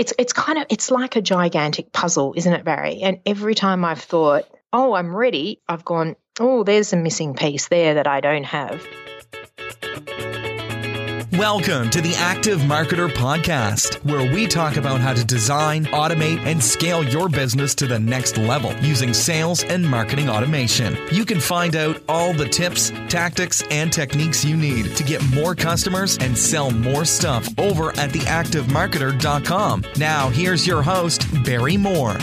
it's it's kind of it's like a gigantic puzzle, isn't it, Barry? And every time I've thought, oh, I'm ready, I've gone, oh, there's a missing piece there that I don't have. Welcome to the Active Marketer Podcast, where we talk about how to design, automate, and scale your business to the next level using sales and marketing automation. You can find out all the tips, tactics, and techniques you need to get more customers and sell more stuff over at theactivemarketer.com. Now, here's your host, Barry Moore.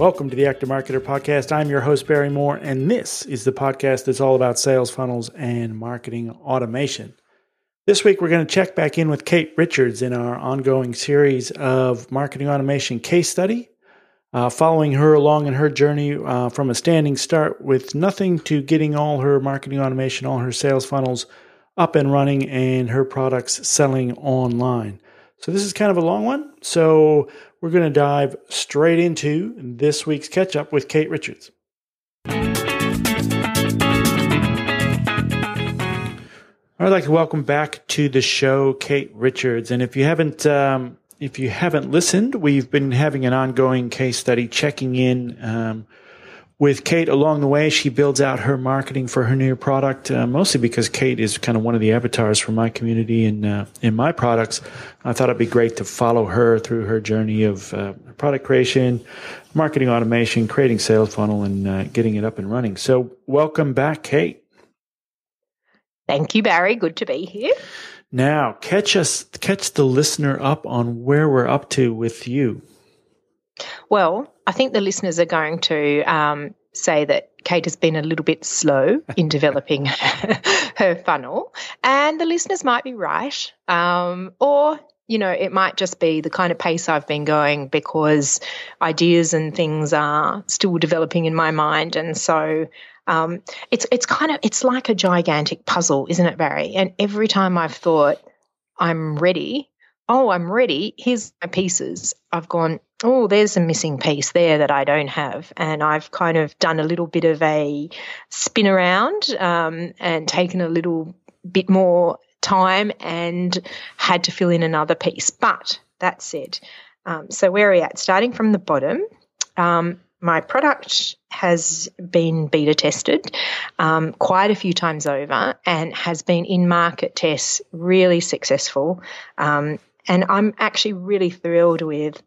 Welcome to the Active Marketer Podcast. I'm your host, Barry Moore, and this is the podcast that's all about sales funnels and marketing automation. This week, we're going to check back in with Cate Richards in our ongoing series of marketing automation case study, uh, following her along in her journey uh, from a standing start with nothing to getting all her marketing automation, all her sales funnels up and running, and her products selling online. So, this is kind of a long one. So, we're going to dive straight into this week's catch up with Cate Richards. I'd like to welcome back to the show Cate Richards, and if you haven't um, if you haven't listened, we've been having an ongoing case study checking in um, with Cate along the way, she builds out her marketing for her new product, uh, mostly because Cate is kind of one of the avatars for my community and uh, in my products. I thought it'd be great to follow her through her journey of uh, product creation, marketing automation, creating sales funnel, and uh, getting it up and running. So, welcome back, Cate. Thank you, Barry. Good to be here. Now, catch us, catch the listener up on where we're up to with you. Well, I think the listeners are going to um, say that Cate has been a little bit slow in developing her funnel, and the listeners might be right. Um, or, you know, it might just be the kind of pace I've been going because ideas and things are still developing in my mind. And so um, it's it's kind of it's like a gigantic puzzle, isn't it, Barry? And every time I've thought I'm ready, oh, I'm ready. Here's my pieces. I've gone, oh, there's a missing piece there that I don't have. And I've kind of done a little bit of a spin around um, and taken a little bit more time and had to fill in another piece. But that said, um, so where are we at? Starting from the bottom, um, my product has been beta tested um, quite a few times over and has been in market tests really successful. Um, and I'm actually really thrilled with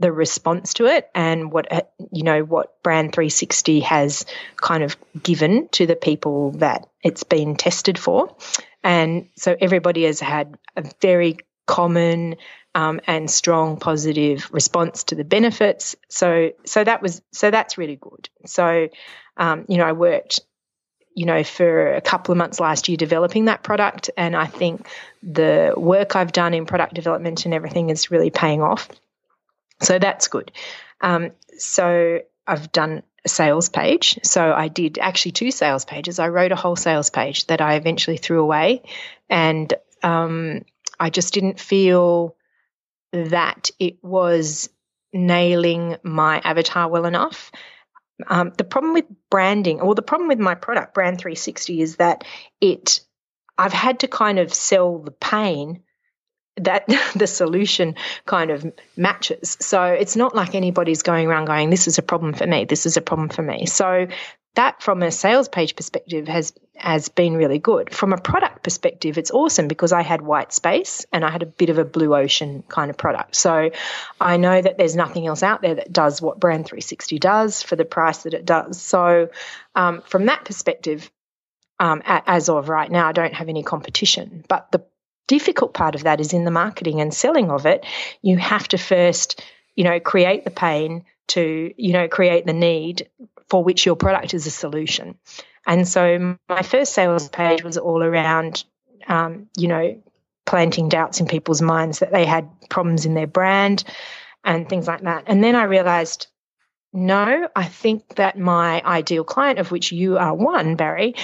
the response to it and what uh, you know what brand 360 has kind of given to the people that it's been tested for and so everybody has had a very common um, and strong positive response to the benefits so so that was so that's really good so um, you know i worked you know, for a couple of months last year developing that product. And I think the work I've done in product development and everything is really paying off. So that's good. Um, so I've done a sales page. So I did actually two sales pages. I wrote a whole sales page that I eventually threw away. And um, I just didn't feel that it was nailing my avatar well enough. Um, the problem with branding, or the problem with my product, Brand 360, is that it, I've had to kind of sell the pain that the solution kind of matches. So it's not like anybody's going around going, this is a problem for me, this is a problem for me. So that from a sales page perspective has has been really good. From a product perspective, it's awesome because I had white space and I had a bit of a blue ocean kind of product. So I know that there's nothing else out there that does what Brand 360 does for the price that it does. So um, from that perspective, um, as of right now, I don't have any competition. But the difficult part of that is in the marketing and selling of it. You have to first, you know, create the pain to, you know, create the need for which your product is a solution. And so my first sales page was all around, um, you know, planting doubts in people's minds that they had problems in their brand and things like that. And then I realized, no, I think that my ideal client, of which you are one, Barry,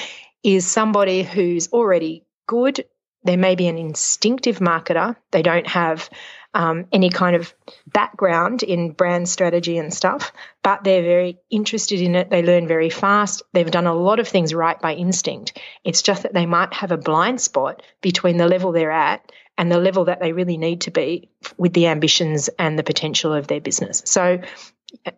is somebody who's already good. They may be an instinctive marketer. They don't have um, any kind of background in brand strategy and stuff, but they're very interested in it. They learn very fast. They've done a lot of things right by instinct. It's just that they might have a blind spot between the level they're at and the level that they really need to be with the ambitions and the potential of their business. So,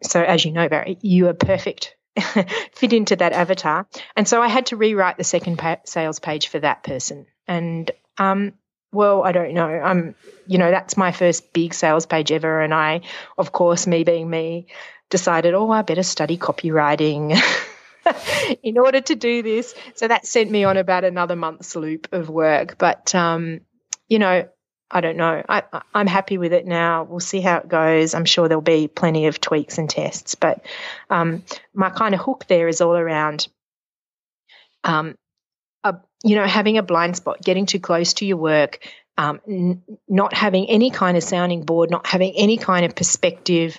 so as you know, Barry, you are perfect fit into that avatar. And so I had to rewrite the second pa- sales page for that person. And um, well, I don't know. I'm, you know, that's my first big sales page ever. And I, of course, me being me, decided, oh, I better study copywriting. in order to do this. So that sent me on about another month's loop of work. But, um, you know, I don't know. I, I'm happy with it now. We'll see how it goes. I'm sure there'll be plenty of tweaks and tests. But um, my kind of hook there is all around um, you know, having a blind spot, getting too close to your work, um, n- not having any kind of sounding board, not having any kind of perspective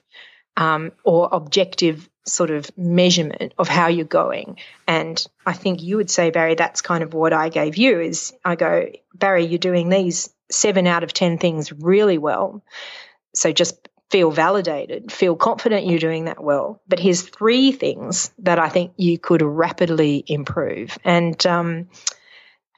um, or objective sort of measurement of how you're going. And I think you would say, Barry, that's kind of what I gave you is I go, Barry, you're doing these seven out of 10 things really well. So just feel validated, feel confident you're doing that well. But here's three things that I think you could rapidly improve. And, um,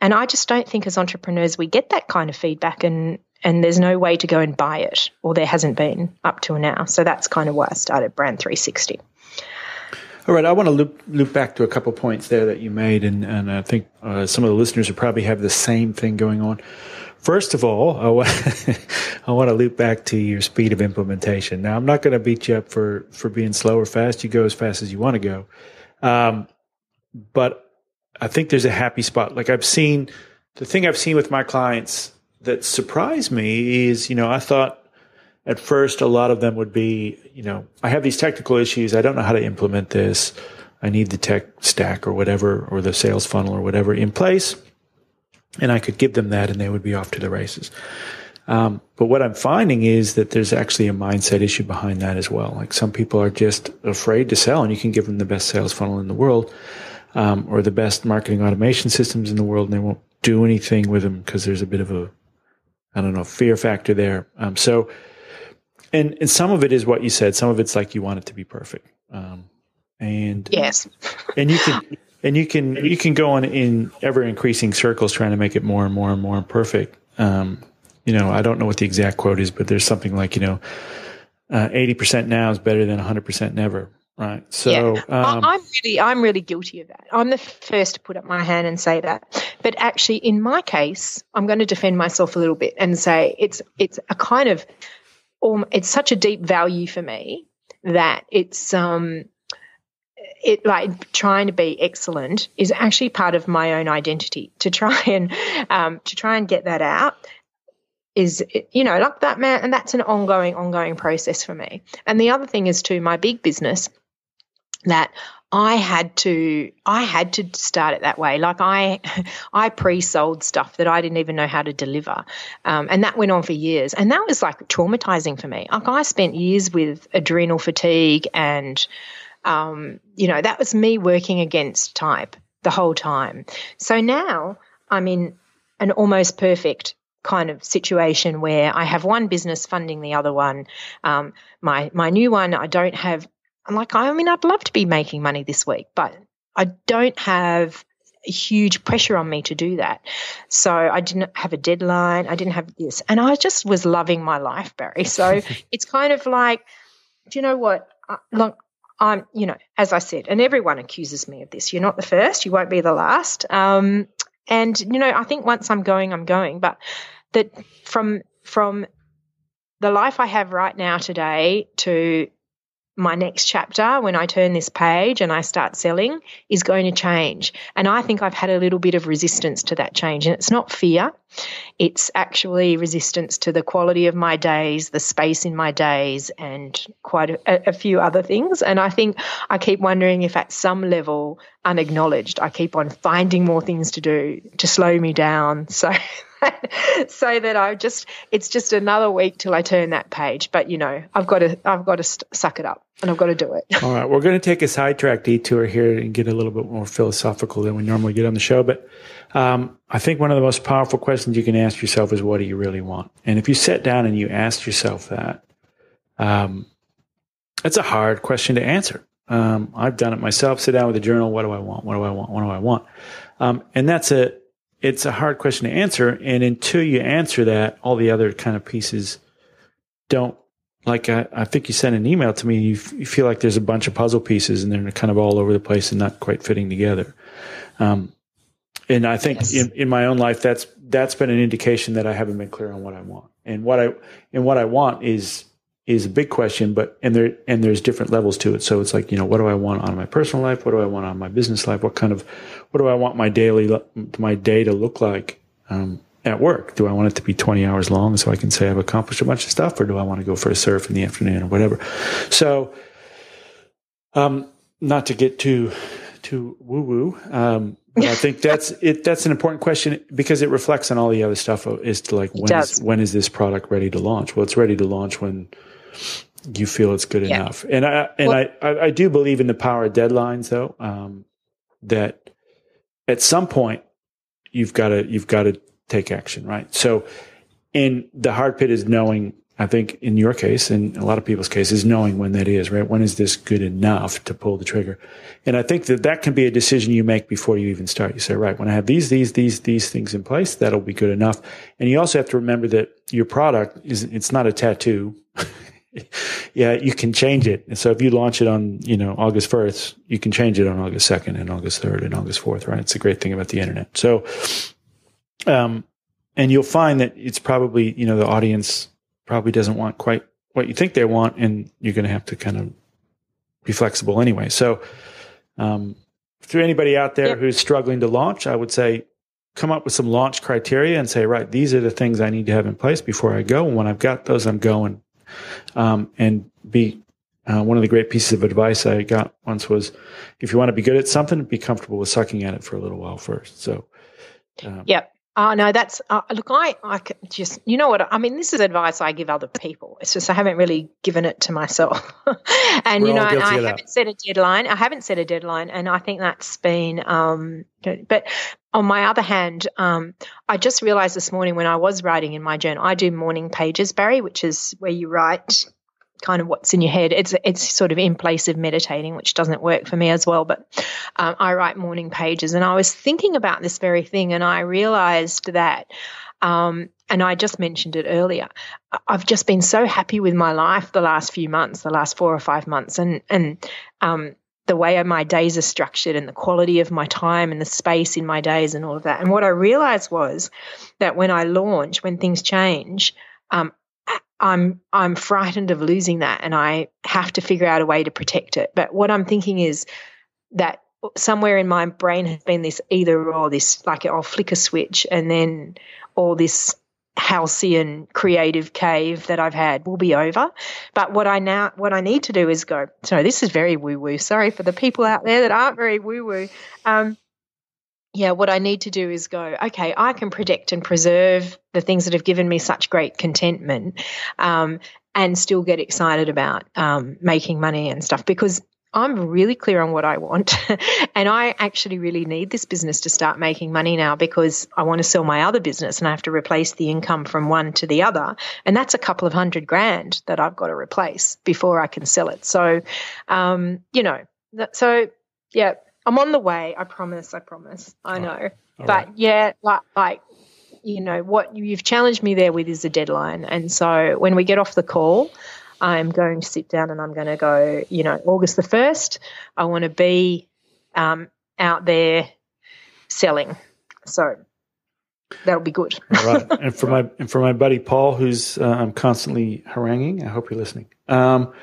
and I just don't think as entrepreneurs we get that kind of feedback and and there's no way to go and buy it or there hasn't been up till now. So that's kind of why I started Brand 360. All right, I want to loop loop back to a couple points there that you made, and and I think uh, some of the listeners will probably have the same thing going on. First of all, I want, I want to loop back to your speed of implementation. Now, I'm not going to beat you up for for being slow or fast. You go as fast as you want to go, um, but I think there's a happy spot. Like I've seen the thing I've seen with my clients that surprised me is, you know, I thought at first a lot of them would be, you know, I have these technical issues. I don't know how to implement this. I need the tech stack or whatever, or the sales funnel or whatever in place. And I could give them that and they would be off to the races. Um, but what I'm finding is that there's actually a mindset issue behind that as well. Like some people are just afraid to sell and you can give them the best sales funnel in the world um, or the best marketing automation systems in the world, and they won't do anything with them because there's a bit of a, I don't know, fear factor there. Um, so, and and some of it is what you said. Some of it's like you want it to be perfect. Um, and yes, and you can and you can you can go on in ever increasing circles trying to make it more and more and more perfect. Um, you know, I don't know what the exact quote is, but there's something like you know, uh, eighty uh, percent now is better than hundred percent never. Right. So yeah. um, I'm really, I'm really guilty of that. I'm the first to put up my hand and say that. But actually, in my case, I'm going to defend myself a little bit and say it's it's a kind of, um, it's such a deep value for me that it's um, it like trying to be excellent is actually part of my own identity. To try and um, to try and get that out is you know like that man and that's an ongoing ongoing process for me and the other thing is too my big business that I had to I had to start it that way. Like I I pre-sold stuff that I didn't even know how to deliver, um, and that went on for years. And that was like traumatizing for me. Like I spent years with adrenal fatigue, and um, you know that was me working against type the whole time. So now I'm in an almost perfect kind of situation where I have one business funding the other one. Um, my my new one, I don't have I'm like, I mean, I'd love to be making money this week, but I don't have huge pressure on me to do that. So I didn't have a deadline. I didn't have this. And I just was loving my life, Barry. So it's kind of like, do you know what? look, I'm, you know, as I said, and everyone accuses me of this. You're not the first. You won't be the last. Um, and you know, I think once I'm going, I'm going. But that from from the life I have right now today to my next chapter when I turn this page and I start selling is going to change. And I think I've had a little bit of resistance to that change. And it's not fear, it's actually resistance to the quality of my days, the space in my days, and quite a, a few other things. And I think I keep wondering if at some level, unacknowledged, I keep on finding more things to do to slow me down. So so that I just it's just another week till I turn that page. But you know, I've got to I've got to suck it up and I've got to do it. All right, we're going to take a sidetrack detour here and get a little bit more philosophical than we normally get on the show. But um, I think one of the most powerful questions you can ask yourself is, "What do you really want?" And if you sit down and you ask yourself that, um, it's a hard question to answer. Um, I've done it myself. Sit down with a journal. What do I want? What do I want? What do I want? Um, and that's a it's a hard question to answer. And until you answer that, all the other kind of pieces don't like. I, I think you sent an email to me. You, f- you, feel like there's a bunch of puzzle pieces and they're kind of all over the place and not quite fitting together. Um, and I think yes. in, in my own life, that's that's been an indication that I haven't been clear on what I want. And what I and what I want is is a big question, but and there and there's different levels to it. So it's like you know, what do I want on my personal life? What do I want on my business life? What kind of what do I want my daily my day to look like um, at work? Do I want it to be 20 hours long so I can say I've accomplished a bunch of stuff, or do I want to go for a surf in the afternoon or whatever? So, um, not to get too too woo woo. Um, but I think that's it. That's an important question because it reflects on all the other stuff. Is to like when is, when is this product ready to launch? Well, it's ready to launch when you feel it's good yeah. enough. And I and well, I, I do believe in the power of deadlines, though. Um, that at some point you've got to you've got to take action, right? So, in the hard pit is knowing. I think in your case, and a lot of people's cases, knowing when that is, right? When is this good enough to pull the trigger? And I think that that can be a decision you make before you even start. You say, right, when I have these, these, these, these things in place, that'll be good enough. And you also have to remember that your product is, it's not a tattoo. yeah, you can change it. And so if you launch it on, you know, August 1st, you can change it on August 2nd and August 3rd and August 4th, right? It's a great thing about the internet. So, um, and you'll find that it's probably, you know, the audience probably doesn't want quite what you think they want. And you're going to have to kind of be flexible anyway. So, um, for anybody out there yep. who's struggling to launch, I would say come up with some launch criteria and say, right, these are the things I need to have in place before I go. And when I've got those, I'm going um, and be uh, one of the great pieces of advice I got once was if you want to be good at something, be comfortable with sucking at it for a little while first. So, um, yep. Oh no, that's uh, look. I I just you know what I mean. This is advice I give other people. It's just I haven't really given it to myself, and you know I haven't set a deadline. I haven't set a deadline, and I think that's been. Um, but on my other hand, um, I just realized this morning when I was writing in my journal, I do morning pages, Barry, which is where you write kind of what's in your head. It's it's sort of in place of meditating, which doesn't work for me as well. But um, I write morning pages, and I was thinking about this very thing, and I realized that. Um, and I just mentioned it earlier. I've just been so happy with my life the last few months, the last four or five months, and and um, the way my days are structured and the quality of my time and the space in my days and all of that. And what I realized was that when I launch, when things change, um, I'm I'm frightened of losing that, and I have to figure out a way to protect it. But what I'm thinking is that somewhere in my brain has been this either or this like I'll flick a switch and then all this halcyon creative cave that I've had will be over. But what I now what I need to do is go. So this is very woo woo. Sorry for the people out there that aren't very woo woo. Um, yeah, what I need to do is go, okay, I can protect and preserve the things that have given me such great contentment um, and still get excited about um, making money and stuff because I'm really clear on what I want. and I actually really need this business to start making money now because I want to sell my other business and I have to replace the income from one to the other. And that's a couple of hundred grand that I've got to replace before I can sell it. So, um, you know, so yeah, I'm on the way. I promise. I promise. I know. but right. yeah, like, like, you know, what you've challenged me there with is a deadline. And so when we get off the call, I'm going to sit down and I'm going to go, you know, August the 1st, I want to be um, out there selling. So that'll be good. All right. And for my and for my buddy Paul, who's uh, I'm constantly haranguing, I hope you're listening. Um,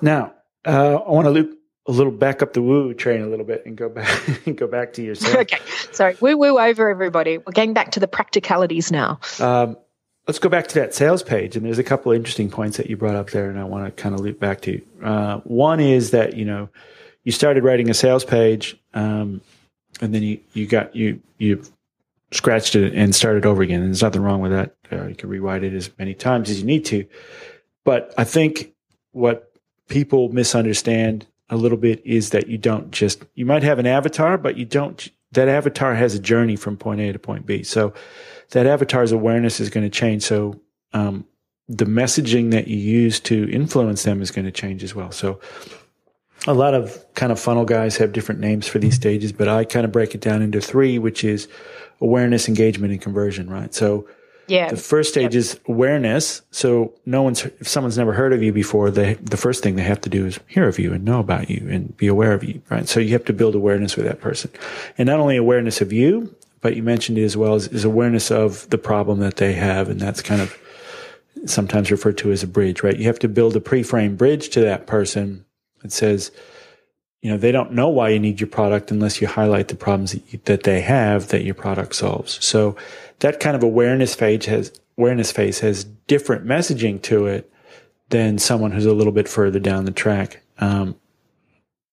now, uh, I want to loop a little back up the woo train a little bit and go back and go back to yourself. okay, sorry, woo woo over everybody. We're getting back to the practicalities now. Um, let's go back to that sales page, and there's a couple of interesting points that you brought up there, and I want to kind of loop back to. Uh, one is that you know you started writing a sales page, um, and then you you got you you scratched it and started over again. And there's nothing wrong with that. Uh, you can rewrite it as many times as you need to. But I think what people misunderstand a little bit is that you don't just, you might have an avatar, but you don't, that avatar has a journey from point A to point B. So that avatar's awareness is going to change. So, um, the messaging that you use to influence them is going to change as well. So a lot of kind of funnel guys have different names for these stages, but I kind of break it down into three, which is awareness, engagement, and conversion, right? So yeah. the first stage yep. is awareness. So no one's, if someone's never heard of you before, they, the first thing they have to do is hear of you and know about you and be aware of you, right? So you have to build awareness with that person. And not only awareness of you, but you mentioned it as well as, is awareness of the problem that they have. And that's kind of sometimes referred to as a bridge, right? You have to build a pre-frame bridge to that person that says, you know, they don't know why you need your product unless you highlight the problems that, you, that they have that your product solves. So that kind of awareness phase has awareness phase has different messaging to it than someone who's a little bit further down the track. Um,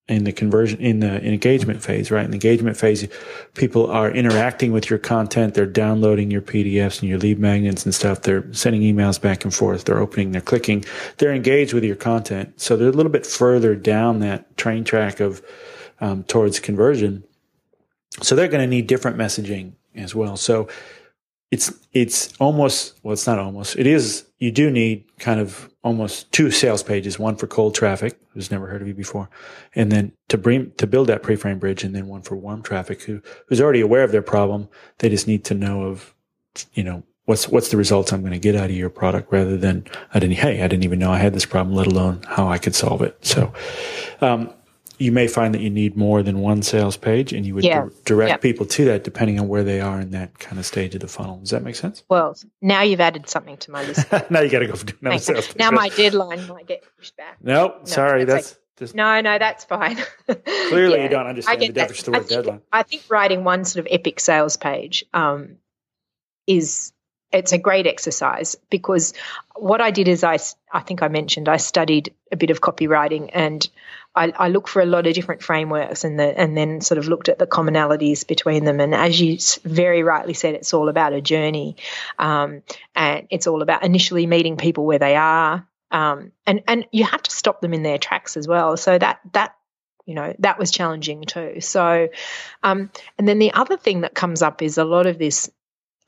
in the conversion in the engagement phase, right? In the engagement phase, people are interacting with your content. They're downloading your PDFs and your lead magnets and stuff. They're sending emails back and forth. They're opening, they're clicking. They're engaged with your content. So they're a little bit further down that train track of um, towards conversion. So they're going to need different messaging as well. So it's it's almost well, it's not almost. It is. You do need kind of almost two sales pages, one for cold traffic, who's never heard of you before, and then to bring to build that pre-frame bridge, and then one for warm traffic, who who's already aware of their problem. They just need to know of, you know, what's what's the results I'm going to get out of your product, rather than I didn't. Hey, I didn't even know I had this problem, let alone how I could solve it. So, um, you may find that you need more than one sales page and you would yeah. di- direct people to that depending on where they are in that kind of stage of the funnel. Does that make sense? Well, now you've added something to my list. now you got to go for another sales page. Now my deadline might get pushed back. Nope, no, sorry, that's, that's just no, no, that's fine. Clearly, yeah, you don't understand the difference to the word deadline. I think writing one sort of epic sales page um, is it's a great exercise because what I did is I, I think I mentioned I studied a bit of copywriting and I, I look for a lot of different frameworks and the, and then sort of looked at the commonalities between them. And as you very rightly said, it's all about a journey, um, and it's all about initially meeting people where they are, um, and and you have to stop them in their tracks as well. So that that you know that was challenging too. So, um, and then the other thing that comes up is a lot of this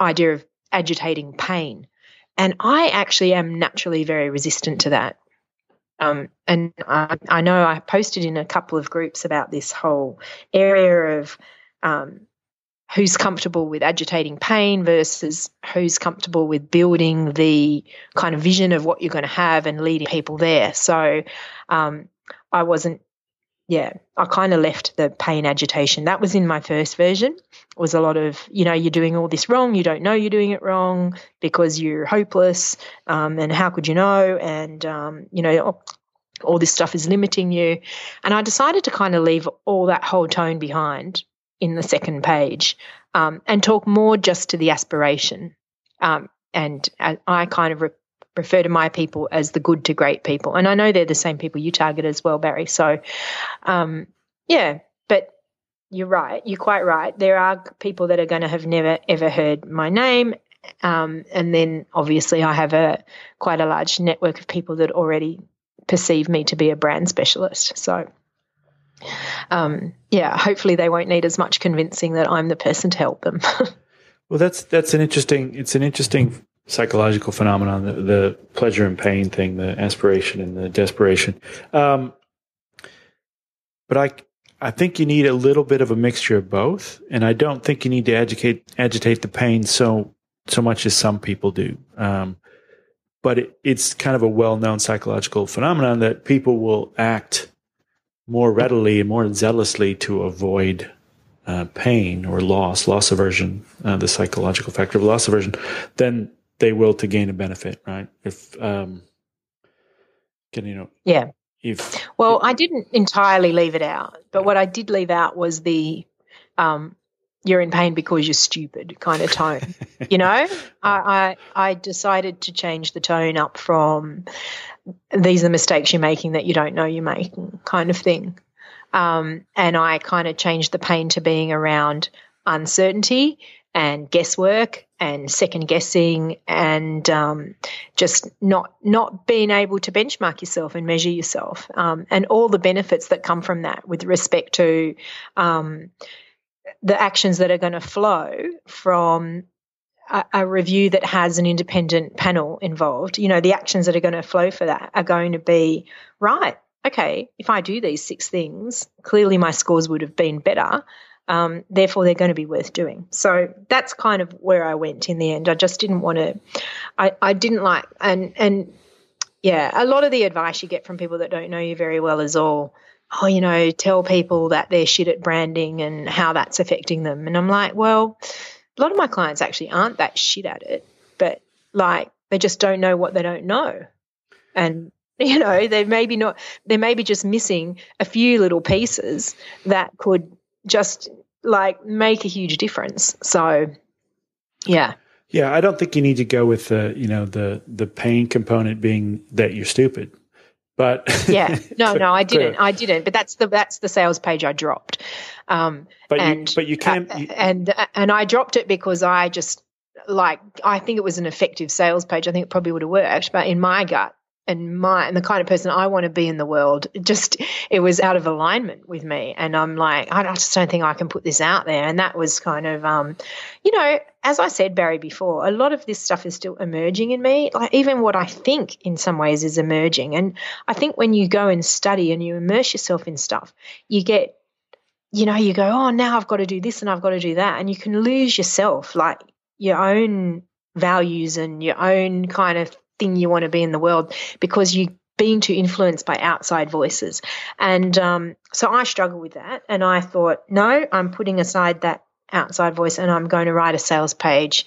idea of agitating pain. And I actually am naturally very resistant to that. Um, and I, I, know I posted in a couple of groups about this whole area of um, who's comfortable with agitating pain versus who's comfortable with building the kind of vision of what you're going to have and leading people there. So um, I wasn't yeah, I kind of left the pain agitation. That was in my first version. It was a lot of, you know, you're doing all this wrong. You don't know you're doing it wrong because you're hopeless. Um, and how could you know? And, um, you know, all this stuff is limiting you. And I decided to kind of leave all that whole tone behind in the second page um, and talk more just to the aspiration. Um, and I, I kind of re- refer to my people as the good to great people. And I know they're the same people you target as well, Barry. So, um, yeah, but you're right. You're quite right. There are people that are going to have never ever heard my name. Um, and then obviously I have a quite a large network of people that already perceive me to be a brand specialist. So, um, yeah, hopefully they won't need as much convincing that I'm the person to help them. well, that's that's an interesting. It's an interesting psychological phenomenon, the, the, pleasure and pain thing, the aspiration and the desperation. Um, but I, I think you need a little bit of a mixture of both, and I don't think you need to agitate agitate the pain so so much as some people do. Um, but it, it's kind of a well known psychological phenomenon that people will act more readily and more zealously to avoid uh, pain or loss, loss aversion, uh, the psychological factor of loss aversion, than they will to gain a benefit, right? If um, can you know? Yeah. If well, if, I didn't entirely leave it out, but what I did leave out was the um, you're in pain because you're stupid kind of tone. you know, I, I I decided to change the tone up from these are the mistakes you're making that you don't know you're making kind of thing. Um, and I kind of changed the pain to being around uncertainty and guesswork and second guessing and um, just not not being able to benchmark yourself and measure yourself. Um, and all the benefits that come from that with respect to um, the actions that are going to flow from a, a, review that has an independent panel involved. You know the actions that are going to flow for that are going to be right okay if i do these six things clearly my scores would have been better um, therefore, they're going to be worth doing. So that's kind of where I went in the end. I just didn't want to. I, I didn't like and and yeah, a lot of the advice you get from people that don't know you very well is all, oh, you know, tell people that they're shit at branding and how that's affecting them. And I'm like, well, a lot of my clients actually aren't that shit at it, but like they just don't know what they don't know. And you know, they maybe not they may be just missing a few little pieces that could just like make a huge difference. So, yeah. Yeah, I don't think you need to go with the, you know, the the pain component being that you're stupid. But yeah, no, no, I didn't. I didn't. But that's the that's the sales page I dropped. Um, but and, you, but you can, uh, and and I dropped it because I just like I think it was an effective sales page. I think it probably would have worked, but in my gut, and my and the kind of person I want to be in the world. Just it was out of alignment with me, and I'm like, I just don't think I can put this out there. And that was kind of, um, you know, as I said, Barry before, a lot of this stuff is still emerging in me. Like even what I think in some ways is emerging, and I think when you go and study and you immerse yourself in stuff, you get. You know, you go, oh, now I've got to do this and I've got to do that. And you can lose yourself, like your own values and your own kind of thing you want to be in the world because you being too influenced by outside voices. And um, so I struggle with that. And I thought, no, I'm putting aside that outside voice and I'm going to write a sales page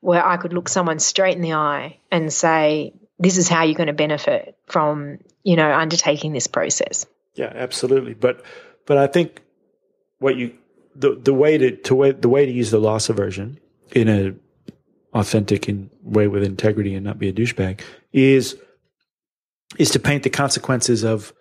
where I could look someone straight in the eye and say, this is how you're going to benefit from, you know, undertaking this process. Yeah, absolutely. But, but I think what you, the, the way to, to way, the way to use the loss aversion in a authentic and way with integrity and not be a douchebag is is to paint the consequences of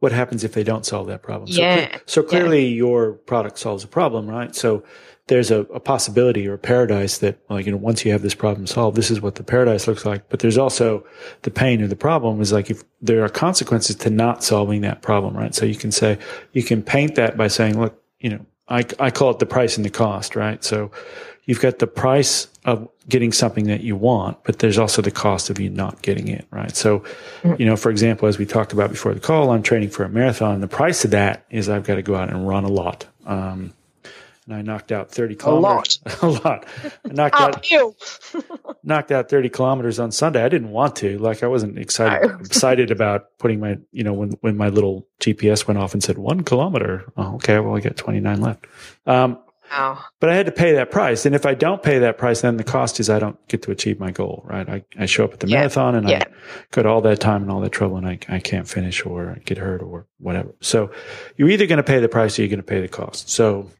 what happens if they don't solve that problem. Yeah. So, so clearly yeah. your product solves a problem, right? So there's a, a, possibility or a paradise that, like, you know, once you have this problem solved, this is what the paradise looks like. But there's also the pain or the problem is like if there are consequences to not solving that problem, right? So you can say, you can paint that by saying, look, you know, I, I call it the price and the cost, right? So you've got the price of getting something that you want, but there's also the cost of you not getting it, right? So, mm-hmm. you know, for example, as we talked about before the call, I'm training for a marathon. The price of that is I've got to go out and run a lot. Um, and I knocked out 30 kilometers. A lot. a lot. I knocked out, knocked out 30 kilometers on Sunday. I didn't want to, like, I wasn't excited, excited about putting my, you know, when, when my little GPS went off and said one kilometer. Oh, okay. Well, I got 29 left. Um, Wow. But I had to pay that price. And if I don't pay that price, then the cost is I don't get to achieve my goal, right? I, I show up at the yeah. marathon and yeah. I go to all that time and all that trouble and I, I can't finish or get hurt or whatever. So you're either going to pay the price or you're going to pay the cost. So,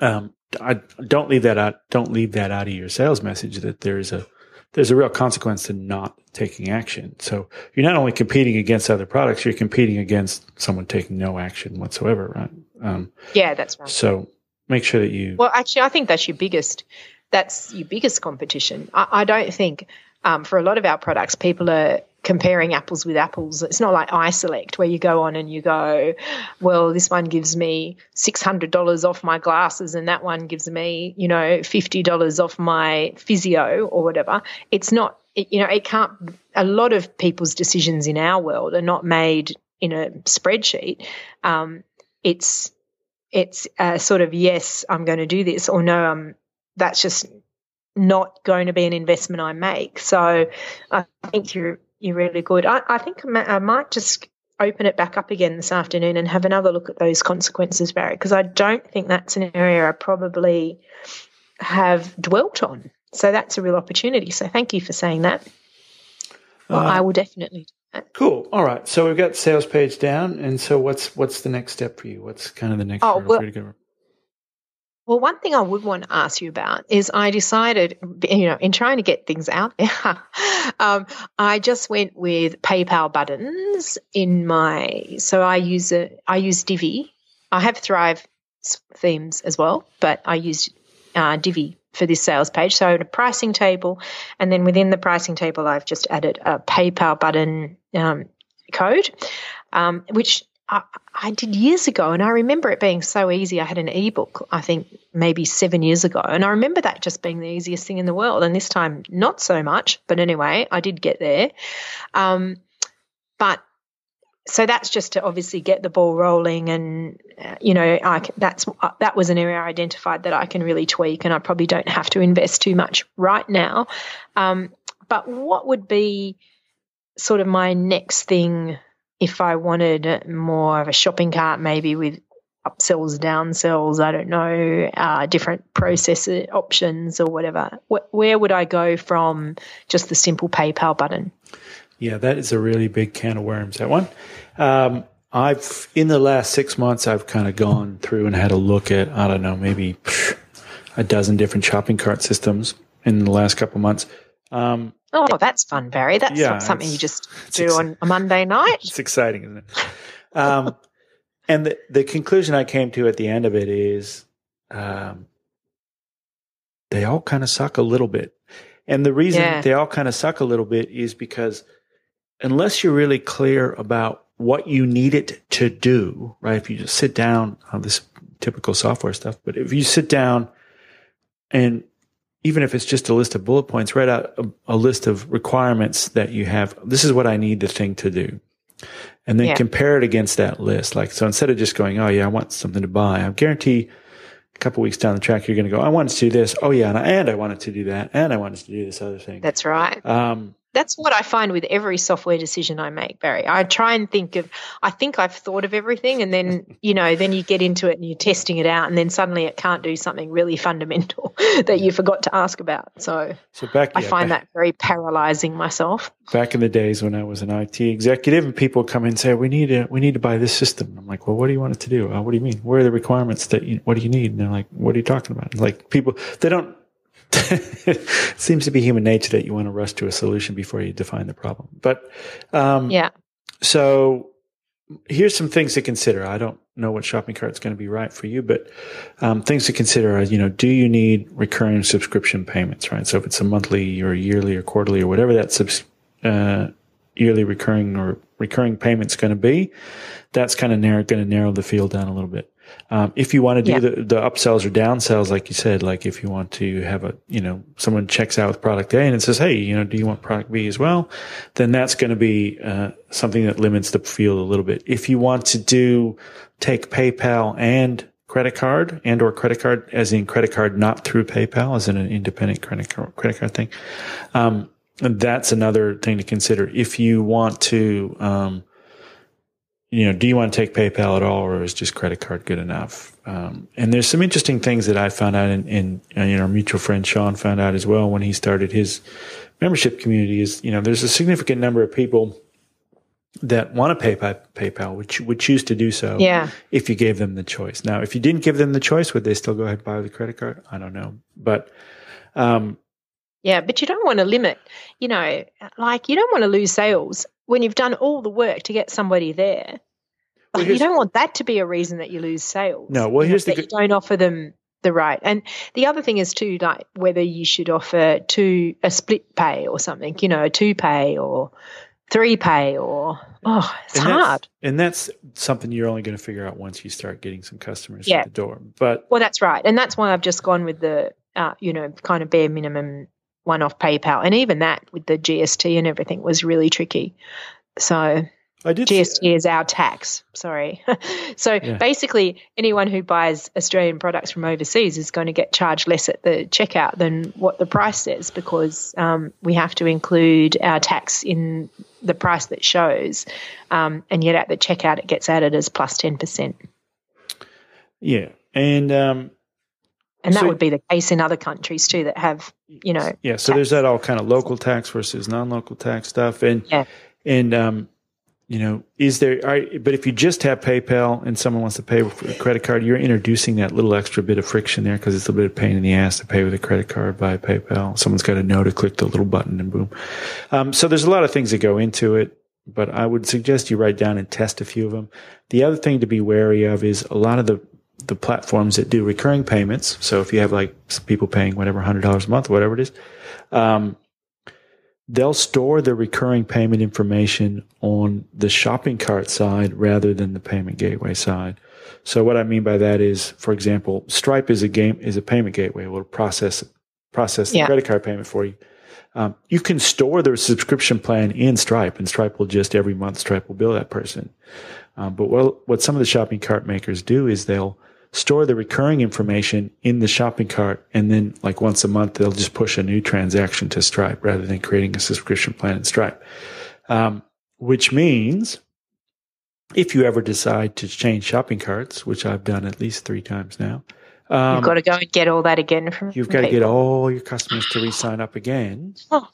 um, I don't leave that out. Don't leave that out of your sales message that there's a, there's a real consequence to not taking action. So you're not only competing against other products, you're competing against someone taking no action whatsoever, right? Um, yeah, that's right. So make sure that you. Well, actually, I think that's your biggest. That's your biggest competition. I, I don't think um, for a lot of our products, people are comparing apples with apples. It's not like iSelect where you go on and you go, well, this one gives me $600 off my glasses and that one gives me, you know, $50 off my physio or whatever. It's not, it, you know, it can't, a lot of people's decisions in our world are not made in a spreadsheet. Um, it's, it's sort of yes, I'm going to do this, or no, I'm that's just not going to be an investment I make. So I think you're you're really good. I, I think I might just open it back up again this afternoon and have another look at those consequences, Barry, because I don't think that's an area I probably have dwelt on. So that's a real opportunity. So thank you for saying that. Well, uh, I will definitely do that. Cool. All right. So we've got sales page down, and so what's what's the next step for you? What's kind of the next? Oh, well, well, one thing I would want to ask you about is I decided, you know, in trying to get things out there, um, I just went with PayPal buttons in my. So I use a I use Divi. I have Thrive themes as well, but I use uh, Divi for this sales page. So a pricing table, and then within the pricing table, I've just added a PayPal button um, code, um, which I, I, did years ago, and I remember it being so easy. I had an ebook, I think maybe seven years ago, and I remember that just being the easiest thing in the world. And this time, not so much, but anyway, I did get there. Um, but so that's just to obviously get the ball rolling and uh, you know I, that's uh, that was an area I identified that I can really tweak and I probably don't have to invest too much right now um, but what would be sort of my next thing if I wanted more of a shopping cart maybe with upsells downsells I don't know uh, different process options or whatever Wh- where would I go from just the simple PayPal button yeah, that is a really big can of worms. That one. Um, I've in the last six months, I've kind of gone through and had a look at I don't know maybe a dozen different shopping cart systems in the last couple months. Um, oh, that's fun, Barry. That's yeah, something you just do ex- on a Monday night. It's exciting, isn't it? Um, and the the conclusion I came to at the end of it is, um, they all kind of suck a little bit, and the reason yeah. they all kind of suck a little bit is because unless you're really clear about what you need it to do, right? If you just sit down on this typical software stuff, but if you sit down and even if it's just a list of bullet points, write out a, a list of requirements that you have. This is what I need the thing to do. And then yeah. compare it against that list. Like, so instead of just going, Oh yeah, I want something to buy, I guarantee a couple weeks down the track, you're going to go, I wanted to do this. Oh yeah. And I, and I wanted to do that. And I wanted to do this other thing. That's right. Um, that's what I find with every software decision I make, Barry. I try and think of, I think I've thought of everything, and then, you know, then you get into it and you're testing it out, and then suddenly it can't do something really fundamental that you forgot to ask about. So, so back, I yeah, find back, that very paralyzing myself. Back in the days when I was an IT executive, and people come in and say, "We need to, we need to buy this system." I'm like, "Well, what do you want it to do? Uh, what do you mean? Where are the requirements that you, what do you need?" And they're like, "What are you talking about?" Like people, they don't it seems to be human nature that you want to rush to a solution before you define the problem. But um, yeah. So here's some things to consider. I don't know what shopping cart is going to be right for you, but um, things to consider are, you know, do you need recurring subscription payments, right? So if it's a monthly or yearly or quarterly or whatever that subs- uh, yearly recurring or recurring payment's going to be, that's kind of narrow, going to narrow the field down a little bit. Um, if you want to do yeah. the, the upsells or downsells, like you said, like if you want to have a, you know, someone checks out with product A and it says, Hey, you know, do you want product B as well? Then that's going to be, uh, something that limits the field a little bit. If you want to do take PayPal and credit card and or credit card as in credit card, not through PayPal as in an independent credit card, credit card thing. Um, that's another thing to consider. If you want to, um, you know, do you want to take PayPal at all, or is just credit card good enough? Um, and there's some interesting things that I found out, in, in uh, you know, our mutual friend Sean found out as well when he started his membership community. Is you know, there's a significant number of people that want to pay by PayPal, which would choose to do so. Yeah. If you gave them the choice. Now, if you didn't give them the choice, would they still go ahead and buy the credit card? I don't know, but. Um, yeah, but you don't want to limit, you know, like you don't want to lose sales when you've done all the work to get somebody there. Well, you don't want that to be a reason that you lose sales. No, well, here's the you don't offer them the right. And the other thing is too, like whether you should offer two a split pay or something, you know, a two pay or three pay or oh, it's and hard. That's, and that's something you're only going to figure out once you start getting some customers yeah. at the door. But well, that's right, and that's why I've just gone with the uh, you know kind of bare minimum one off PayPal. And even that with the GST and everything was really tricky. So I did GST see, is our tax. Sorry. so yeah. basically, anyone who buys Australian products from overseas is going to get charged less at the checkout than what the price says because um, we have to include our tax in the price that shows. Um, and yet at the checkout, it gets added as plus 10%. Yeah. And um, and that so, would be the case in other countries too that have, you know. Yeah. So tax. there's that all kind of local tax versus non-local tax stuff, and yeah. and um, you know, is there? Right, but if you just have PayPal and someone wants to pay with a credit card, you're introducing that little extra bit of friction there because it's a bit of pain in the ass to pay with a credit card by PayPal. Someone's got to know to click the little button and boom. Um, so there's a lot of things that go into it but I would suggest you write down and test a few of them. The other thing to be wary of is a lot of the the platforms that do recurring payments. So if you have like people paying whatever hundred dollars a month, whatever it is, um, they'll store the recurring payment information on the shopping cart side rather than the payment gateway side. So what I mean by that is, for example, Stripe is a game is a payment gateway. It will process process the yeah. credit card payment for you. Um, you can store the subscription plan in Stripe, and Stripe will just every month Stripe will bill that person. Um, but what what some of the shopping cart makers do is they'll store the recurring information in the shopping cart, and then like once a month they'll just push a new transaction to Stripe rather than creating a subscription plan in Stripe. Um, which means if you ever decide to change shopping carts, which I've done at least three times now, um, you've got to go and get all that again from. You've got people. to get all your customers to re-sign up again. Oh.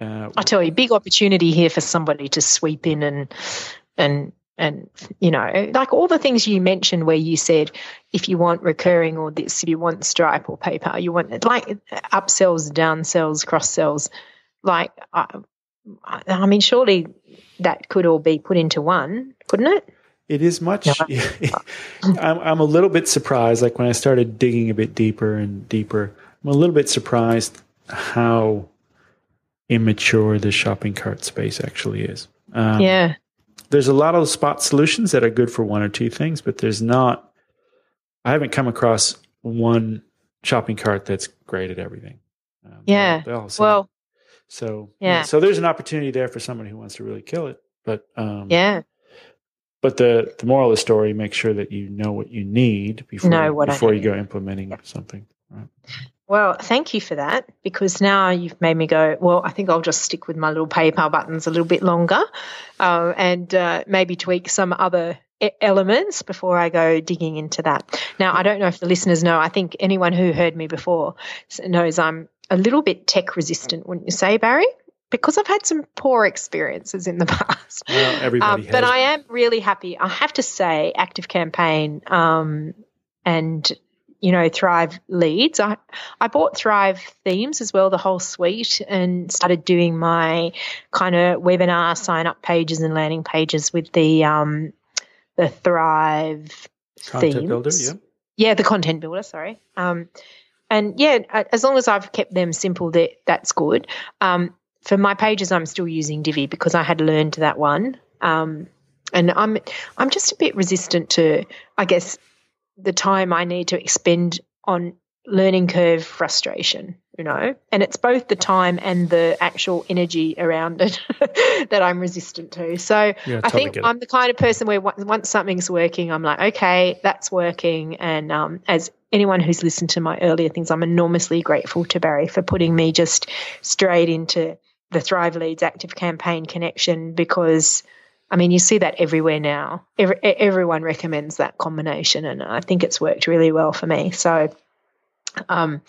Uh, I tell you, big opportunity here for somebody to sweep in and and and you know like all the things you mentioned where you said if you want recurring or this if you want stripe or paypal you want like upsells downsells cross sells like I, I mean surely that could all be put into one couldn't it? It is much I'm, I'm a little bit surprised like when i started digging a bit deeper and deeper i'm a little bit surprised how immature the shopping cart space actually is. Um, yeah there's a lot of spot solutions that are good for one or two things, but there's not. I haven't come across one shopping cart that's great at everything. Um, yeah. well. So yeah. So there's an opportunity there for someone who wants to really kill it, but um, yeah. But the the moral of the story: make sure that you know what you need before before you go implementing yeah. something. Well, thank you for that because now you've made me go, well, I think I'll just stick with my little PayPal buttons a little bit longer uh, and uh, maybe tweak some other elements before I go digging into that. Now, I don't know if the listeners know, I think anyone who heard me before knows I'm a little bit tech resistant, wouldn't you say, Barry? Because I've had some poor experiences in the past. Well, everybody um, But I am really happy. I have to say, ActiveCampaign um, and you know, Thrive leads. I, I bought Thrive themes as well, the whole suite, and started doing my kind of webinar sign up pages and landing pages with the um, the Thrive content themes. builder. Yeah, yeah, the content builder. Sorry. Um, and yeah, as long as I've kept them simple, that that's good. Um, for my pages, I'm still using Divi because I had learned that one. Um, and I'm I'm just a bit resistant to, I guess, the time I need to expend on learning curve frustration, you know, and it's both the time and the actual energy around it that I'm resistant to. So yeah, I think I'm the kind of person where once something's working, I'm like, okay, that's working. And um, as anyone who's listened to my earlier things, I'm enormously grateful to Barry for putting me just straight into the Thrive Leads ActiveCampaign connection because I mean, you see that everywhere now. Every, everyone recommends that combination, and I think it's worked really well for me. So, um,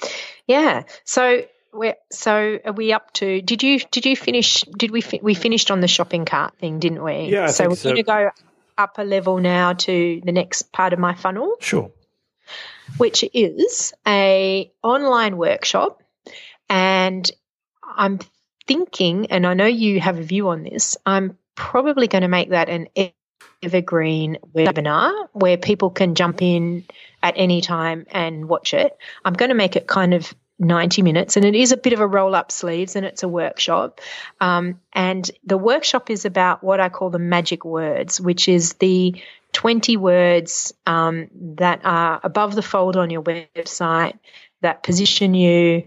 yeah. So we're so are we up to? Did you did you finish? Did we fi- we finished on the shopping cart thing, didn't we? Yeah. I so we're so. going to go up a level now to the next part of my funnel. Sure. Which is a online workshop, and I'm thinking, and I know you have a view on this. I'm probably going to make that an evergreen webinar where people can jump in at any time and watch it. I'm going to make it kind of 90 minutes and it is a bit of a roll up sleeves and it's a workshop. Um, and the workshop is about what I call the magic words, which is the 20 words um, that are above the fold on your website that position you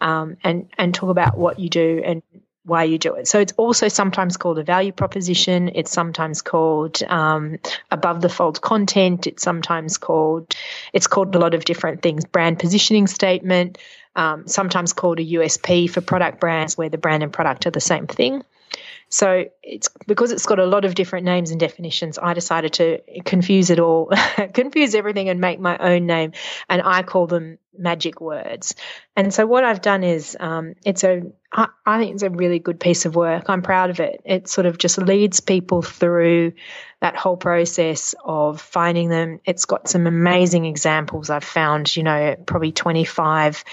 um, and, and talk about what you do and why you do it. So it's also sometimes called a value proposition. It's sometimes called um, above the fold content. It's sometimes called it's called a lot of different things. Brand positioning statement. Um, sometimes called a USP for product brands, where the brand and product are the same thing. So it's because it's got a lot of different names and definitions. I decided to confuse it all, confuse everything, and make my own name, and I call them magic words. And so what I've done is, um, it's a, I, I think it's a really good piece of work. I'm proud of it. It sort of just leads people through that whole process of finding them. It's got some amazing examples. I've found, you know, probably 25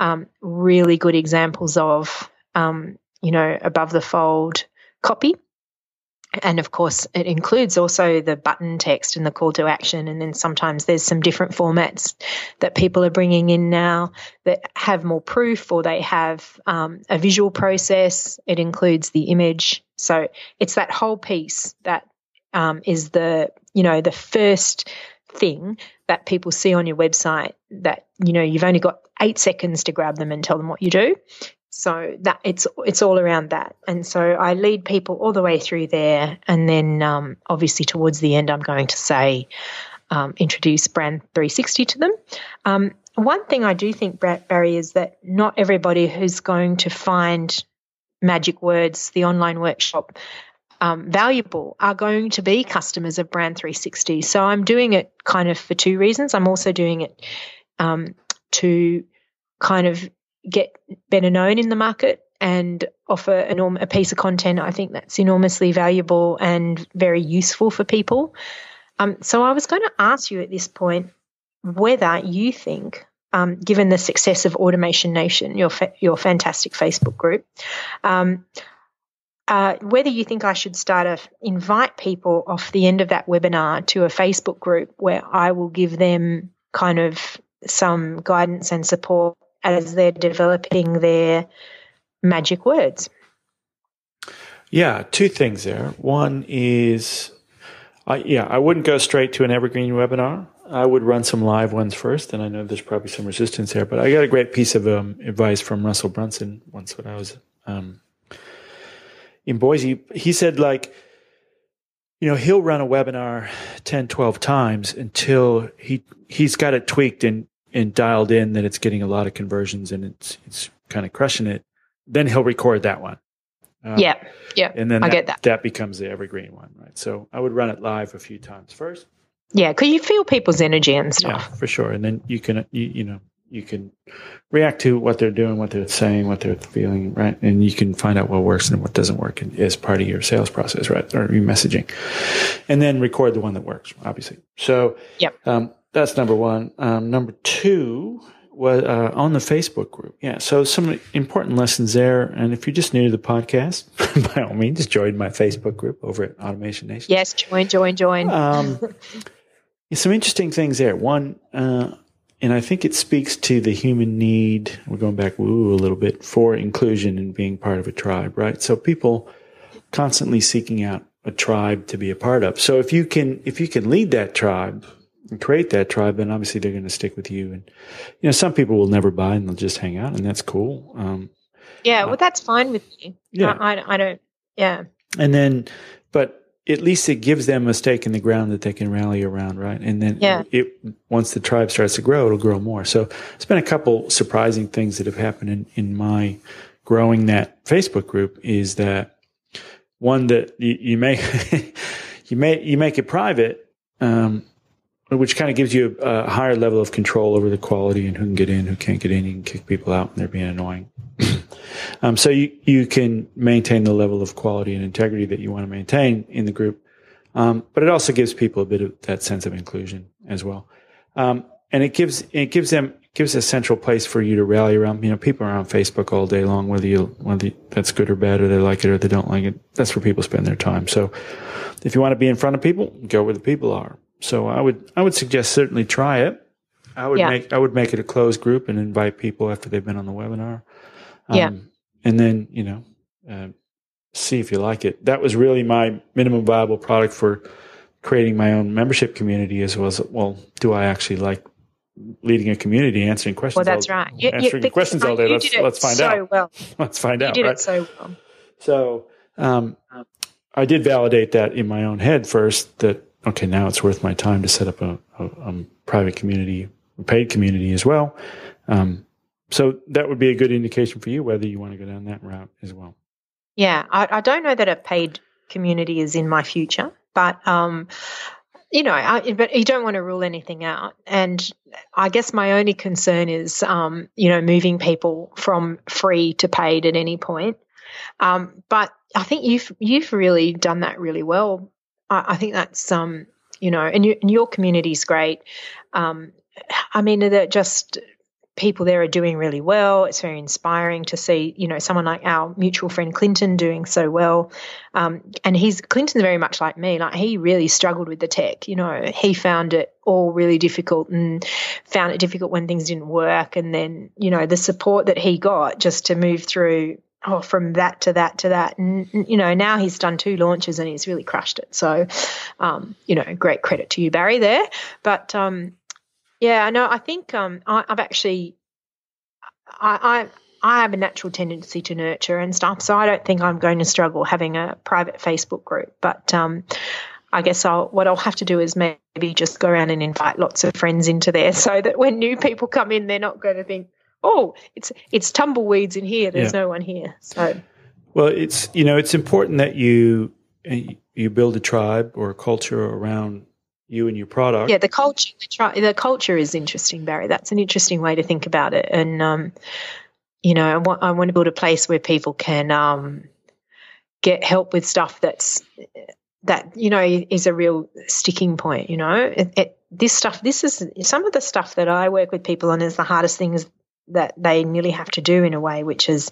um, really good examples of, um, you know, above the fold copy. and of course, it includes also the button text and the call to action. And then sometimes there's some different formats that people are bringing in now that have more proof or they have um, a visual process. It includes the image. So it's that whole piece that um, is the, you know, the first thing that people see on your website that, you know, you've only got eight seconds to grab them and tell them what you do. So that it's it's all around that, and so I lead people all the way through there, and then um, obviously towards the end, I'm going to say um, introduce Brand 360 to them. Um, one thing I do think, Barry, is that not everybody who's going to find Magic Words, the online workshop, um, valuable are going to be customers of Brand 360. So I'm doing it kind of for two reasons. I'm also doing it um, to kind of get better known in the market and offer a piece of content I think that's enormously valuable and very useful for people. Um, so I was going to ask you at this point whether you think, um, given the success of Automation Nation, your fa- your fantastic Facebook group, um, uh, whether you think I should start to invite people off the end of that webinar to a Facebook group where I will give them kind of some guidance and support as they're developing their magic words. Yeah, two things there. One is, I, yeah, I wouldn't go straight to an evergreen webinar. I would run some live ones first, and I know there's probably some resistance there. But I got a great piece of um, advice from Russell Brunson once when I was um, in Boise. He said, like, you know, he'll run a webinar 10, 12 times until he he's got it tweaked and and dialed in that it's getting a lot of conversions and it's it's kind of crushing it, then he'll record that one. Uh, yeah, yeah, and then I that, get that. That becomes the evergreen one, right? So I would run it live a few times first. Yeah, because you feel people's energy and stuff. Yeah, for sure. And then you can you, you know you can react to what they're doing, what they're saying, what they're feeling, right? And you can find out what works and what doesn't work as part of your sales process, right? Or your messaging, and then record the one that works, obviously. So, yeah. Um, that's number one. Um, number two was uh, on the Facebook group. Yeah. So some important lessons there. And if you're just new to the podcast, by all means, join my Facebook group over at Automation Nation. Yes, join, join, join. Um, some interesting things there. One, uh, and I think it speaks to the human need. We're going back woo a little bit for inclusion and being part of a tribe, right? So people constantly seeking out a tribe to be a part of. So if you can, if you can lead that tribe create that tribe, then obviously they're going to stick with you. And you know, some people will never buy and they'll just hang out, and that's cool. Um, yeah, well, that's fine with me. Yeah, I, I, I don't. Yeah. And then, but at least it gives them a stake in the ground that they can rally around, right? And then yeah. it once the tribe starts to grow, it'll grow more. So it's been a couple surprising things that have happened in, in my growing that Facebook group is that one that you, you make you may you make it private, um, which kind of gives you a, a, higher level of control over the quality and who can get in, who can't get in. You can kick people out when they're being annoying. um, so you, you can maintain the level of quality and integrity that you want to maintain in the group. Um, but it also gives people a bit of that sense of inclusion as well. Um, and it gives, it gives them, gives a central place for you to rally around. You know, people are on Facebook all day long, whether you, whether that's good or bad, or they like it or they don't like it. That's where people spend their time. So if you want to be in front of people, go where the people are so I would I would suggest certainly try it. I would yeah. make I would make it a closed group and invite people after they've been on the webinar. Um, yeah, and then you know uh, see if you like it. That was really my minimum viable product for creating my own membership community. As well as well, do I actually like leading a community, answering questions? Well, that's all, right. You, answering you, questions all day. Let's let's find so out. Well. let's find you out. did right? it so well. So um, I did validate that in my own head first that okay, now it's worth my time to set up a, a, a private community, a paid community as well. Um, so that would be a good indication for you whether you want to go down that route as well. Yeah, I, I don't know that a paid community is in my future, but um, you know, I, but you don't want to rule anything out. And I guess my only concern is, um, you know, moving people from free to paid at any point. Um, but I think you've you've really done that really well I, I think that's um, you know, and, you, and your community is great. Um, I mean, that just people there are doing really well. It's very inspiring to see, you know, someone like our mutual friend Clinton doing so well. Um, and he's Clinton's very much like me. Like he really struggled with the tech. You know, he found it all really difficult and found it difficult when things didn't work. And then, you know, the support that he got just to move through oh, from that to that to that. And, you know, now he's done two launches and he's really crushed it. So, um, you know, great credit to you, Barry, there. But, um, yeah, no, I think um, I, have actually, I, I, I have a natural tendency to nurture and stuff, so I don't think I'm going to struggle having a private Facebook group. But um, I guess I'll what I'll have to do is maybe just go around and invite lots of friends into there, so that when new people come in, they're not going to think, "Oh, it's it's tumbleweeds in here. There's yeah. no one here." So, well, it's you know it's important that you you build a tribe or a culture around you and your product. Yeah, the culture, the culture is interesting, Barry. That's an interesting way to think about it. And um, you know, I want, I want to build a place where people can um, get help with stuff that's that you know is a real sticking point. You know, it, it, this stuff, this is some of the stuff that I work with people on is the hardest things that they nearly have to do in a way, which is,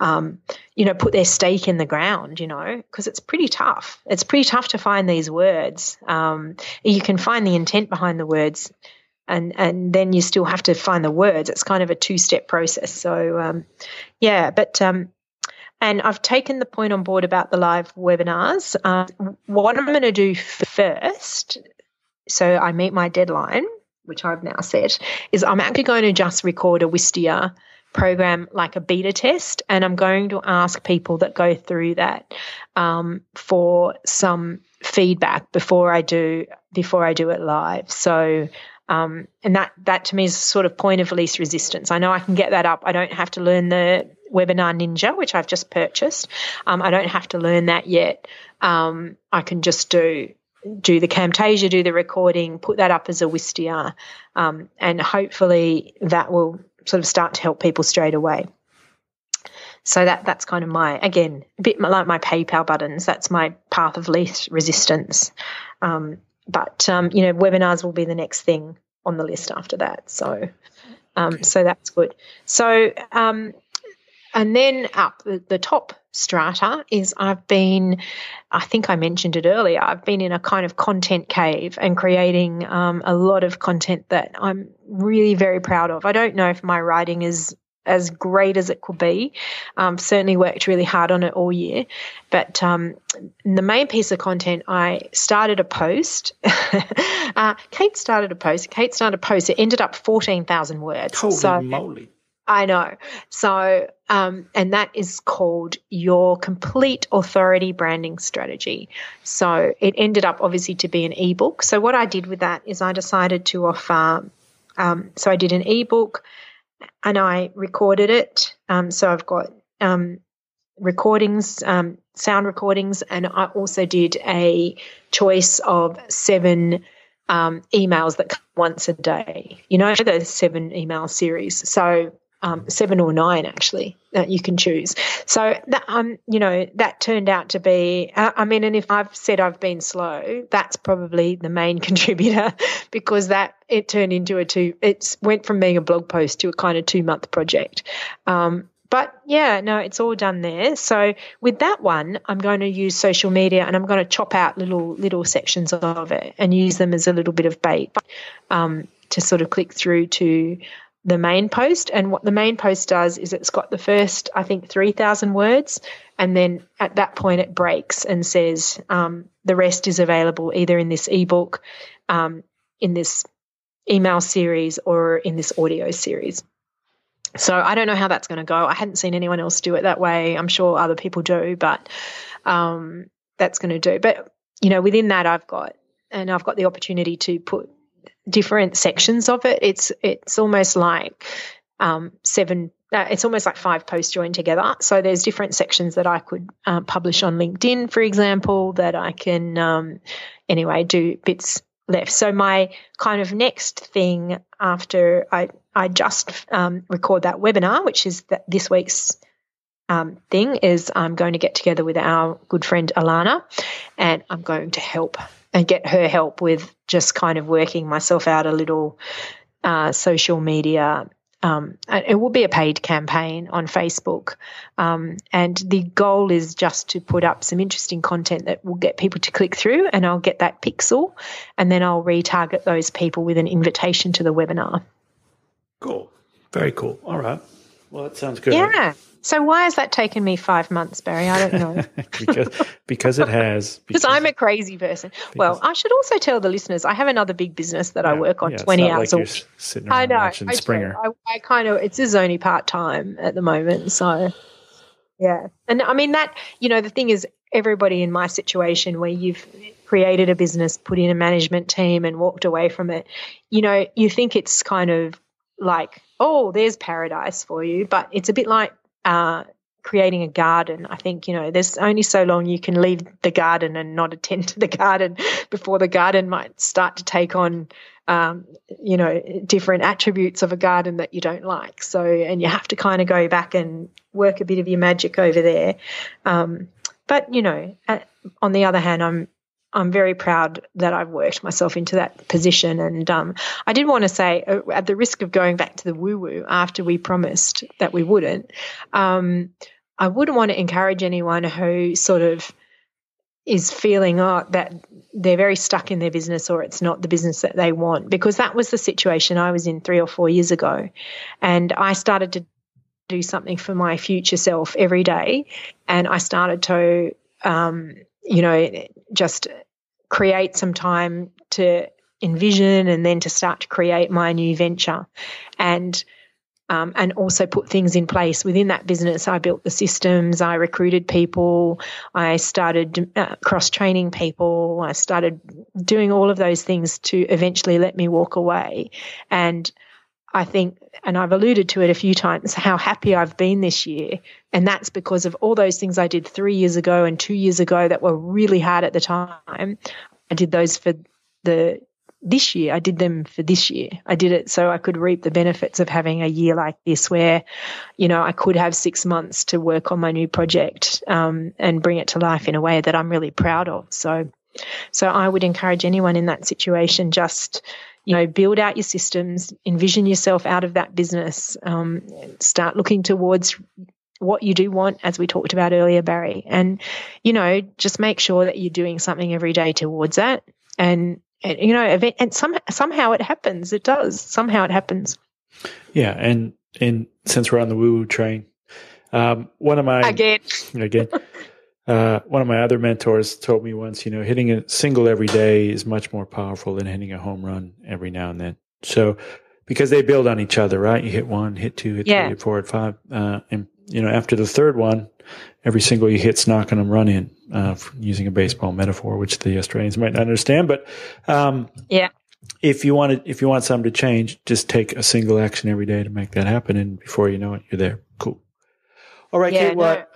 um, you know, put their stake in the ground, you know, because it's pretty tough. It's pretty tough to find these words. Um, you can find the intent behind the words, and and then you still have to find the words. It's kind of a two step process. So, um, yeah, but. Um, and I've taken the point on board about the live webinars. Uh, what I'm going to do first, so I meet my deadline, which I've now set, is I'm actually going to just record a Wistia program like a beta test, and I'm going to ask people that go through that um, for some feedback before I do before I do it live. So. Um, and that that to me is sort of point of least resistance. I know I can get that up. I don't have to learn the Webinar Ninja, which I've just purchased. Um, I don't have to learn that yet. Um, I can just do do the Camtasia, do the recording, put that up as a Wistia, um, and hopefully that will sort of start to help people straight away. So that that's kind of my again a bit like my PayPal buttons. That's my path of least resistance. Um, but um, you know, webinars will be the next thing on the list after that. So um, okay. so that's good. So um, and then up the, the top strata is I've been, I think I mentioned it earlier, I've been in a kind of content cave and creating um, a lot of content that I'm really very proud of. I don't know if my writing is as great as it could be. Um, certainly worked really hard on it all year. But um, the main piece of content, I started a post. uh, Cate started a post. Cate started a post. It ended up 14,000 words. Holy so, moly. I know. So, um, and that is called your complete authority branding strategy. So it ended up obviously to be an ebook. So what I did with that is I decided to offer. Um, so I did an ebook, and I recorded it. Um, so I've got um, recordings, um, sound recordings, and I also did a choice of seven. Um, emails that come once a day. You know, the seven email series. So um, seven or nine actually that you can choose. So that um, you know, that turned out to be. Uh, I mean, and if I've said I've been slow, that's probably the main contributor because that it turned into a two. It went from being a blog post to a kind of two month project. Um, but yeah, no, it's all done there. So with that one, I'm going to use social media and I'm going to chop out little little sections of it and use them as a little bit of bait um, to sort of click through to the main post. And what the main post does is it's got the first, I think, 3,000 words. And then at that point, it breaks and says um, the rest is available either in this ebook, um, in this email series, or in this audio series. So I don't know how that's going to go. I hadn't seen anyone else do it that way. I'm sure other people do, but um, that's going to do. But, you know, within that, I've got, and I've got the opportunity to put different sections of it. It's it's almost like um, seven. Uh, it's almost like five posts joined together. So there's different sections that I could uh, publish on LinkedIn, for example, that I can um, anyway do bits left. So my kind of next thing after I I just um, record that webinar, which is that this week's um, thing, is I'm going to get together with our good friend Alana, and I'm going to help and get her help with just kind of working myself out a little uh, social media um, it will be a paid campaign on Facebook. Um, and the goal is just to put up some interesting content that will get people to click through, and I'll get that pixel, and then I'll retarget those people with an invitation to the webinar. Cool. Very cool. All right. Well, that sounds good. Yeah. So why has that taken me five months, Barry? I don't know. because because it has. Because I'm a crazy person. Well, I should also tell the listeners I have another big business that yeah, I work on yeah, 20 hours like a week. Sitting around I know. Watching I, Springer. I, I kind of it's is only part time at the moment, so yeah. And I mean that you know the thing is everybody in my situation where you've created a business, put in a management team, and walked away from it, you know, you think it's kind of like oh, there's paradise for you, but it's a bit like uh, creating a garden. I think, you know, there's only so long you can leave the garden and not attend to the garden before the garden might start to take on, um, you know, different attributes of a garden that you don't like. So, and you have to kind of go back and work a bit of your magic over there. Um, but, you know, on the other hand, I'm I'm very proud that I've worked myself into that position. And um, I did want to say, uh, at the risk of going back to the woo woo after we promised that we wouldn't, um, I wouldn't want to encourage anyone who sort of is feeling oh, that they're very stuck in their business or it's not the business that they want because that was the situation I was in three or four years ago. And I started to do something for my future self every day. And I started to um, you know, just create some time to envision and then to start to create my new venture and um, and also put things in place within that business. I built the systems, I recruited people, I started uh, cross training people, I started doing all of those things to eventually let me walk away. And I think, and I've alluded to it a few times, how happy I've been this year. And that's because of all those things I did three years ago and two years ago that were really hard at the time. I did those for the this year. I did them for this year. I did it so I could reap the benefits of having a year like this where, you know, I could have six months to work on my new project um, and bring it to life in a way that I'm really proud of. So, so I would encourage anyone in that situation just you know, build out your systems, envision yourself out of that business, um, start looking towards what you do want, as we talked about earlier, Barry, and you know, just make sure that you're doing something every day towards that, and, and you know, and some, somehow it happens. It does. Somehow it happens. Yeah, and and since we're on the woo woo train, um, one of my again again. Uh, one of my other mentors told me once, you know, hitting a single every day is much more powerful than hitting a home run every now and then. So, because they build on each other, right? You hit one, hit two, hit yeah. three, hit four, hit five, uh, and you know, after the third one, every single you hit's knocking them run in. Uh, using a baseball metaphor, which the Australians might not understand, but um, yeah, if you want to, if you want something to change, just take a single action every day to make that happen, and before you know it, you're there. Cool. All right, yeah, Cate. Well, no.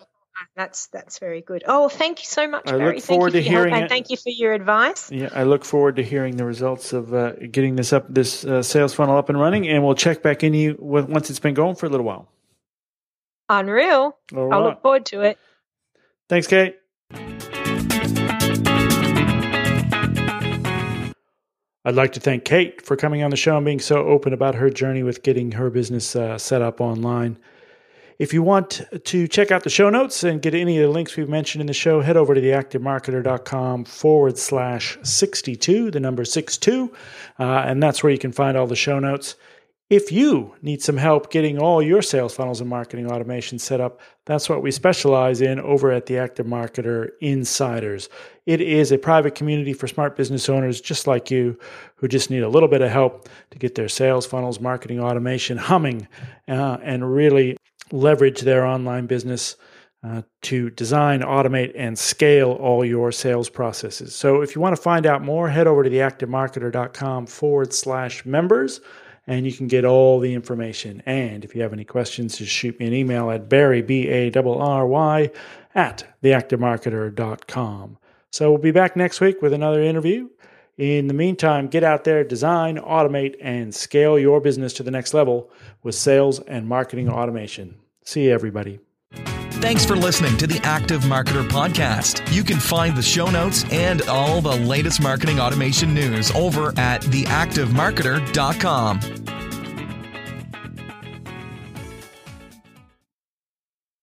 That's that's very good. Oh, thank you so much, I Barry. look forward to hearing it. thank you for your advice. Yeah, I look forward to hearing the results of uh, getting this up, this uh, sales funnel up and running, and we'll check back in you once it's been going for a little while. Unreal. Right. I look forward to it. Thanks, Cate. I'd like to thank Cate for coming on the show and being so open about her journey with getting her business uh, set up online. If you want to check out the show notes and get any of the links we've mentioned in the show, head over to theactivemarketer.com forward slash 62, the number 62, uh, and that's where you can find all the show notes. If you need some help getting all your sales funnels and marketing automation set up, that's what we specialize in over at the Active Marketer Insiders. It is a private community for smart business owners just like you who just need a little bit of help to get their sales funnels, marketing automation humming, uh, and really leverage their online business uh, to design, automate, and scale all your sales processes. So if you want to find out more, head over to theactivemarketer.com forward slash members and you can get all the information. And if you have any questions, just shoot me an email at Barry, B A R R Y, at theactivemarketer.com. So we'll be back next week with another interview. In the meantime, get out there, design, automate, and scale your business to the next level with sales and marketing automation. See you, everybody. Thanks for listening to the Active Marketer Podcast. You can find the show notes and all the latest marketing automation news over at theactivemarketer.com.